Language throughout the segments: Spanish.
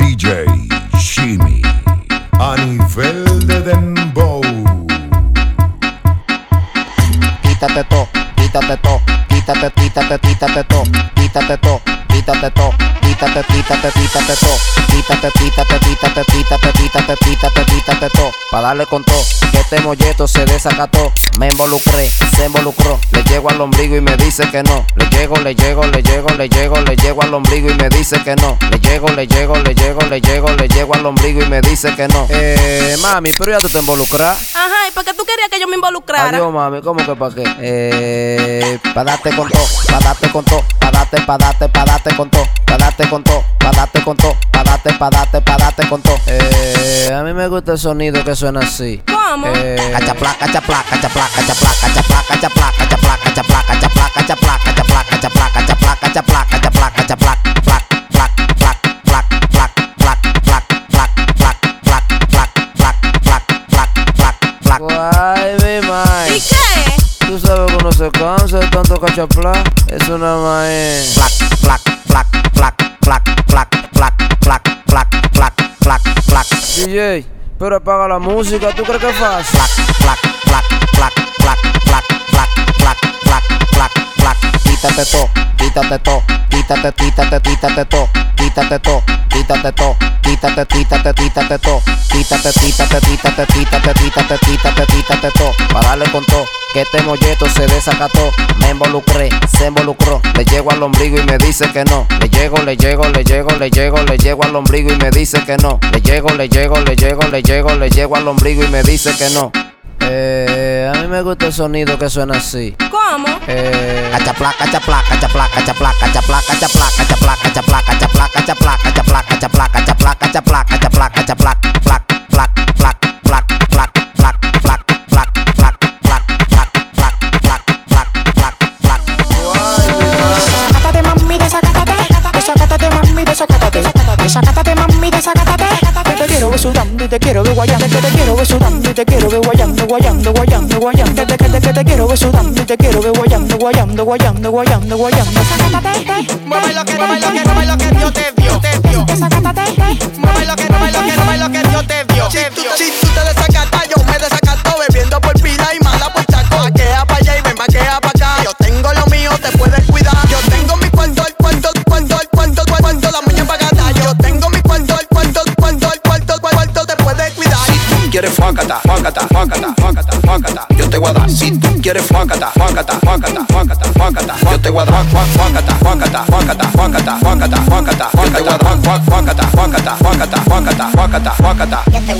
DJ Shimi. A nivel de Dembow. quítate to, quítate to, quítate, quítate, quítate to, quítate to, quítate to, quítate, quítate, quítate to, quítate, quítate, quítate, quítate, quítate, quítate, quítate to, pa darle con to, que este molleto se desacató, me involucré, se involucró, le llego al ombligo y me dice que no, le llego, le llego, le llego, le llego, le llego al ombligo y me dice que no, le llego, le llego, le llego, le llego, le llego al ombligo y me dice que no. Eh, mami, pero ya tú te involucras. Ajá, ¿y por qué tú querías que yo me involucrara? Adiós, mami, ¿cómo que pa' qué? Eh, pa' darte con todo, pa' darte con todo, pa' darte, pa' darte, pa' darte con todo, pa' darte con todo, pa' darte con todo, pa' darte, pa' darte, pa' darte con todo. Eh, a mí me gusta el sonido que suena así. ¿Cómo? Eh, cachapla, cachapla, cachapla, cachapla, cachapla, cachapla, cachapla, cachapla, cachapla, se cansa de tanto cachapla. Eso nada más es. Plac, plac, plac, plac, plac, plac, plac, plac, plac, plac, plac, plac. DJ, pero apaga la música, ¿tú crees que es fácil? Plac, plac, plac, plac, plac, plac, Quítate to, quítate to, quítate, quítate, quítate to, quítate to, quítate to, quítate, quítate, quítate to, quítate, quítate, quítate, quítate, quítate, quítate, quítate to, para darle con to, que este molleto se desacató, me involucré, se involucró, le llego al ombligo y me dice que no, le llego, le llego, le llego, le llego, le llego al ombligo y me dice que no, le llego, le llego, le llego, le llego, le llego al ombligo y me dice que no. Eh, a mí me gusta el sonido que suena así. ¿Cómo? Eh, cachapla, cachapla, plac, plac, plac, plac, plac, plac, plac, plac, plac, plac, plac, plac, plac, plac, plac, plac. Desacátate, mami, desacátate. Sudando y te quiero ver guayando. Que te quiero ver sudando y te quiero ver guayando, guayando, guayando, guayando. Que te, que te, que te quiero ver sudando y te quiero ver guayando, guayando, guayando, guayando, guayando. Mueve lo que, mueve lo que, mueve lo que Dios te dio, te dio. Mueve lo que, mueve lo que, mueve lo que Dios te dio, te dio. Si tú te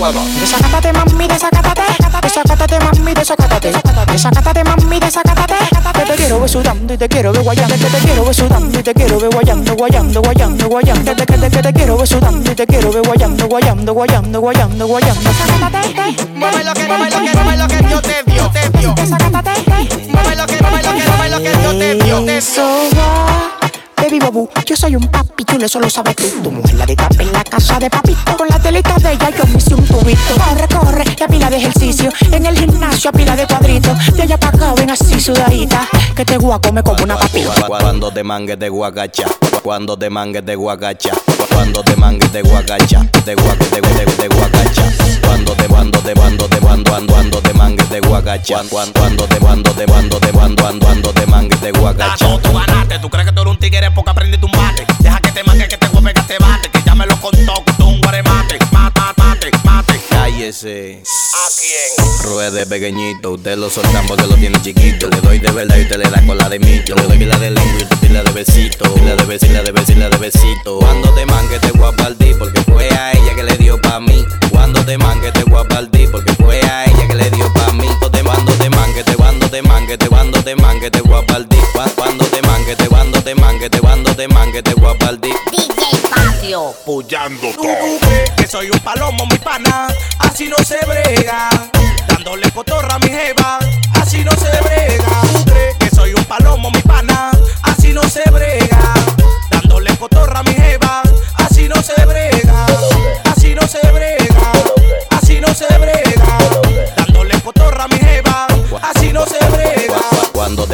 yo dar. Desacátate, mami, desacátate. Desacátate, mami, desacátate. Desacátate, mami, desacátate. Que te quiero ver sudando y te quiero ver guayando. Que te quiero ver sudando y te quiero ver guayando, guayando, guayando, guayando. Que te, que te, que te quiero ver sudando y te quiero ver guayando, guayando, guayando, guayando, guayando. Desacátate. Mueve lo que, mueve lo que, mueve lo que Dios te dio, te dio. Desacátate. Mueve lo que, mueve lo que, mueve lo que Dios te dio, te dio. Baby babu, yo soy un papi chulo, eso lo sabes tú. Tu mujer la de tapa en la casa de papito. Con la telita de ella yo me hice un tubito. Corre, corre, que a pila de ejercicio. En el gimnasio a pila de cuadritos. De allá para acá ven así sudadita. Que te a comer como una papita. Cuando te mangues de guagacha, cuando te mangues de guagacha, cuando te mangues de guagacha, de guac de de de guagacha, cuando te cuando te cuando te cuando cuando cuando te mangues de guagacha, cuando cuando te cuando te cuando te cuando cuando cuando te mangues de guagacha. Tato, tú ganaste. Tú crees que tú eres un tigre porque aprendiste un mate. Deja que te mangue, que te juegue, que te bate. Que ya me lo contó, que tú un guaremate. Mata, mate, mate. Cállese. ¿A quién? Ruede pequeñito, usted lo soltan porque lo tiene chiquito. Le doy de verdad y usted le da con la de mito. Le doy pila de lengua y usted pila de besito. Pila de besito, pila de besito, pila de besito. Cuando te mangue te voy a partir porque fue a ella que le dio pa' mí. Cuando te mangue te voy a partir porque fue a ella que le dio pa' mí. Cuando te cuando te mangue te cuando te mangue te cuando te mangue te voy a partir. Cuan- Cuando te mangue te cuando te mangue te cuando te mangue te voy a partir. Pullando crees que soy un palomo, mi pana. Así no se brega. Dándole cotorra a mi jeva. Así no se brega. Que soy un palomo, mi pana. Así no se brega. Dándole cotorra a mi jeva. Así no se brega. Así no se brega. Así no se brega.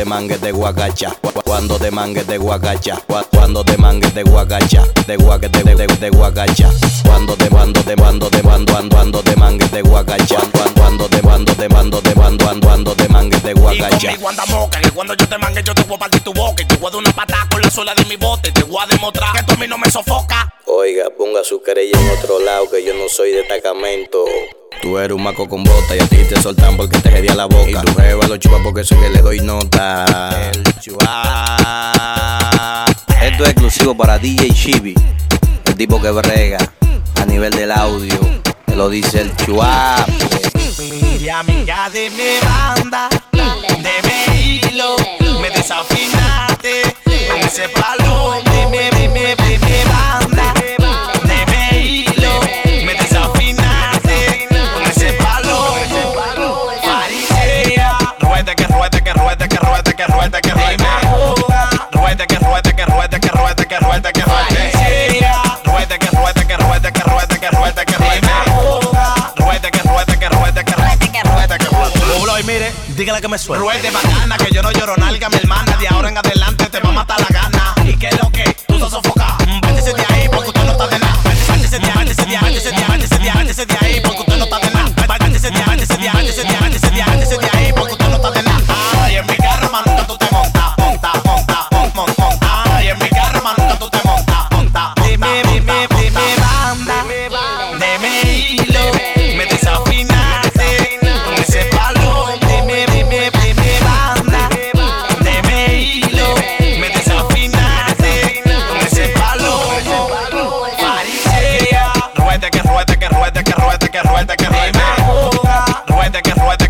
Mangues de guagacha, cu- cuando te mangues de guagacha, cu- cuando te mangues de guagacha, de guaque de, de, de guagacha, cuando te mando, te mando, te mando, cuando, cuando te mangue de guacacha. Cuando, cuando te mando, te mando, te mando, cuando, cuando te mangue de Y guacacha. conmigo anda moca, que cuando yo te mangue yo te voy a partir tu boca. Y te voy a dar una patada con la suela de mi bote. Te voy a demostrar que tú a mí no me sofoca. Oiga, ponga su querella en otro lado, que yo no soy destacamento. Tú eres un maco con bota y a ti te soltan porque te gedía la boca. Y tu jeva lo chupa porque soy que le doy nota. El chua. Esto es exclusivo para DJ Chibi, el tipo que brega a nivel del audio. Te lo dice el chuape. Mire amiga de mi banda, de mi hilo, me desafinaste con ese palo de mi, de mi, de mi banda, ruede que ruede que ruede que ruede que ruede que ruede, ruede que ruede que ruede que ruede que ruede que ruede. Ruede que ruede que ruede que ruede que ruede que ruede. Pueblo, y mire, dígale que me suelte. Ruede bacana, que yo no lloro nalga, mi hermana. De ahora en adelante Ruede que ruede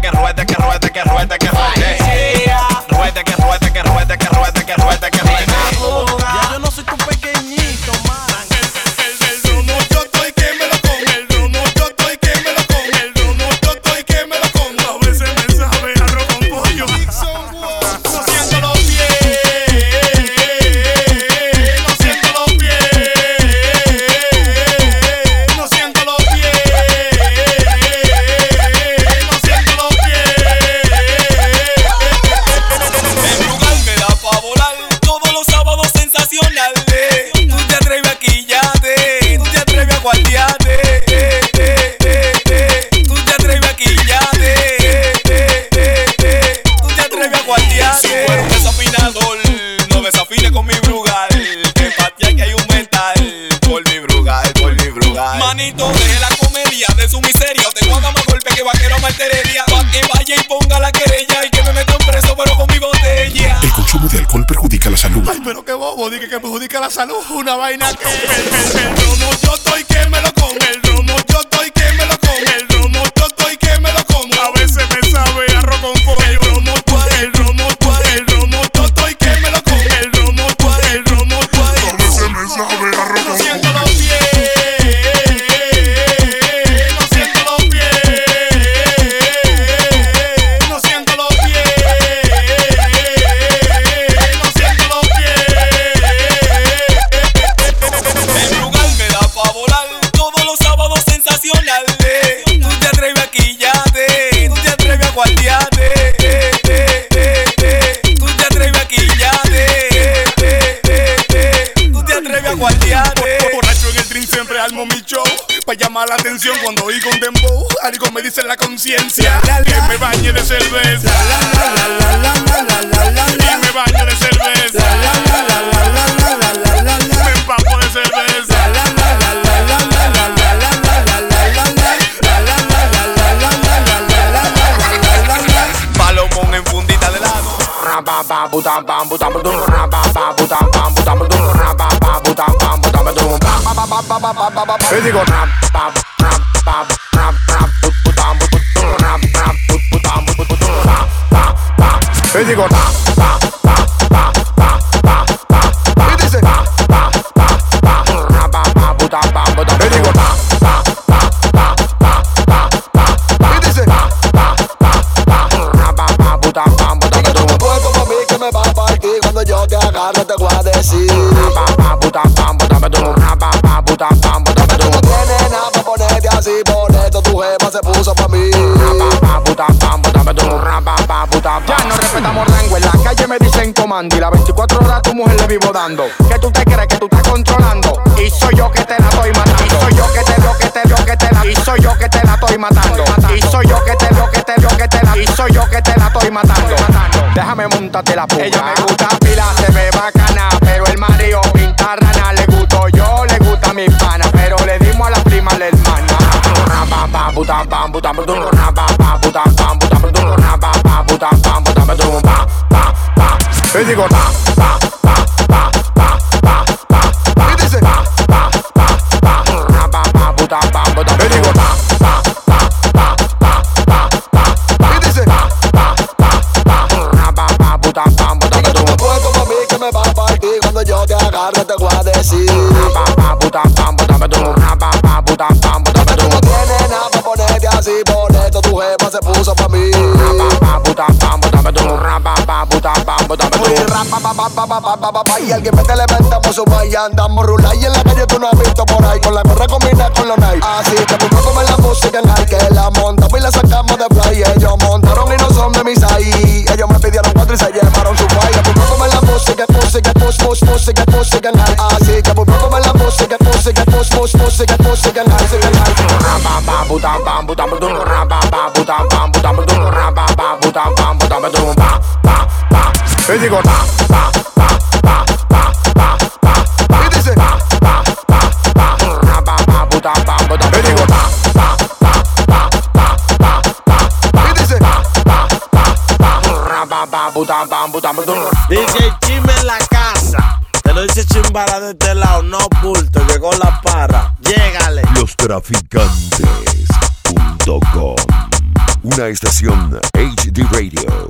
bobo, dije que perjudica la salud. Una vaina que. Yo estoy show Pa' llamar la atención cuando oigo un dembow Algo me dice la conciencia Que me bañe de cerveza Y me baño de cerveza Me empapo de cerveza Palomón en fundita de lado. Yo digo rap, pap, rap, pap, rap, rap, put, put, put, rap, rap, put, putam, put, put, pa, pa, pa. Yo digo rap, pa, pa, pa, pa, pa, pa, pa. dice pa, pa, pa, pa, rap, pa, pa, putam, pam, putam. Yo digo pa, pa, pa, pa, pa, pa, pa, pa. dice pa, pa, pa, pa, rap, me dicen comando Y las 24 horas tu mujer le vivo dando Que tú te crees que tú estás controlando Y soy yo que te la estoy matando Y soy yo que te la que te la, y yo que te la estoy matando. Y soy yo que te lo que te lo que te la, y yo que te la estoy matando. Déjame montarte la puta. Ella me gusta pila, se ve bacana, pero el marido pinta rana le gustó yo, le gusta mi pana, pero le dimos a la prima la hermana. digo pa, pa, pa, pa, pa, pa, pa. Y dice pa, pa, pa, pa, pa, pa, pa, puta, pa, puta. Y digo pa, pa, pa, pa, pa, pa, pa. Y dice pa, pa, pa, pa, pa, pa, puta, pa, puta. Que me coges a mí que me va a partir cuando yo te agarre te voy a decir. Pa, pa, puta, pa, puta, me tú. Pa, pa, puta, pa, puta, me tú. No tienes nada para ponerte así, por esto tu se puso pa' mí. Pa, pa, puta, pa, puta, me tú. Pa, pa, puta, pa, puta. Y alguien me te levantamos su y andamos rula Y en la calle tú no has visto por ahí Con la gorra combina con los night Así que tú no la música en Que la montamos y la sacamos de fly Ellos montaron y no son de mis ahí Ellos me pidieron cuatro y se llevaron su Que tú no la música, música, push, push, música, música en high Así que tú no la música, música, push, push, música, música en high, música en high pa, pa, puta, pa, puta, pa, pa, pa, puta, pa, digo pa, pa, pa, pa, pa, pa, pa, Y dice pa, pa, pa, pa, pa, pa, puta, pa, puta. Y digo pa, pa, pa, pa, pa, pa, pa, Y dice pa, pa, pa, pa, pa, pa, puta, pa, puta, Dice Chime en la casa. Te lo dice Chimbara de este lado, no bulto. Llegó la para. Llégale. Los traficantes.com una estación HD Radio.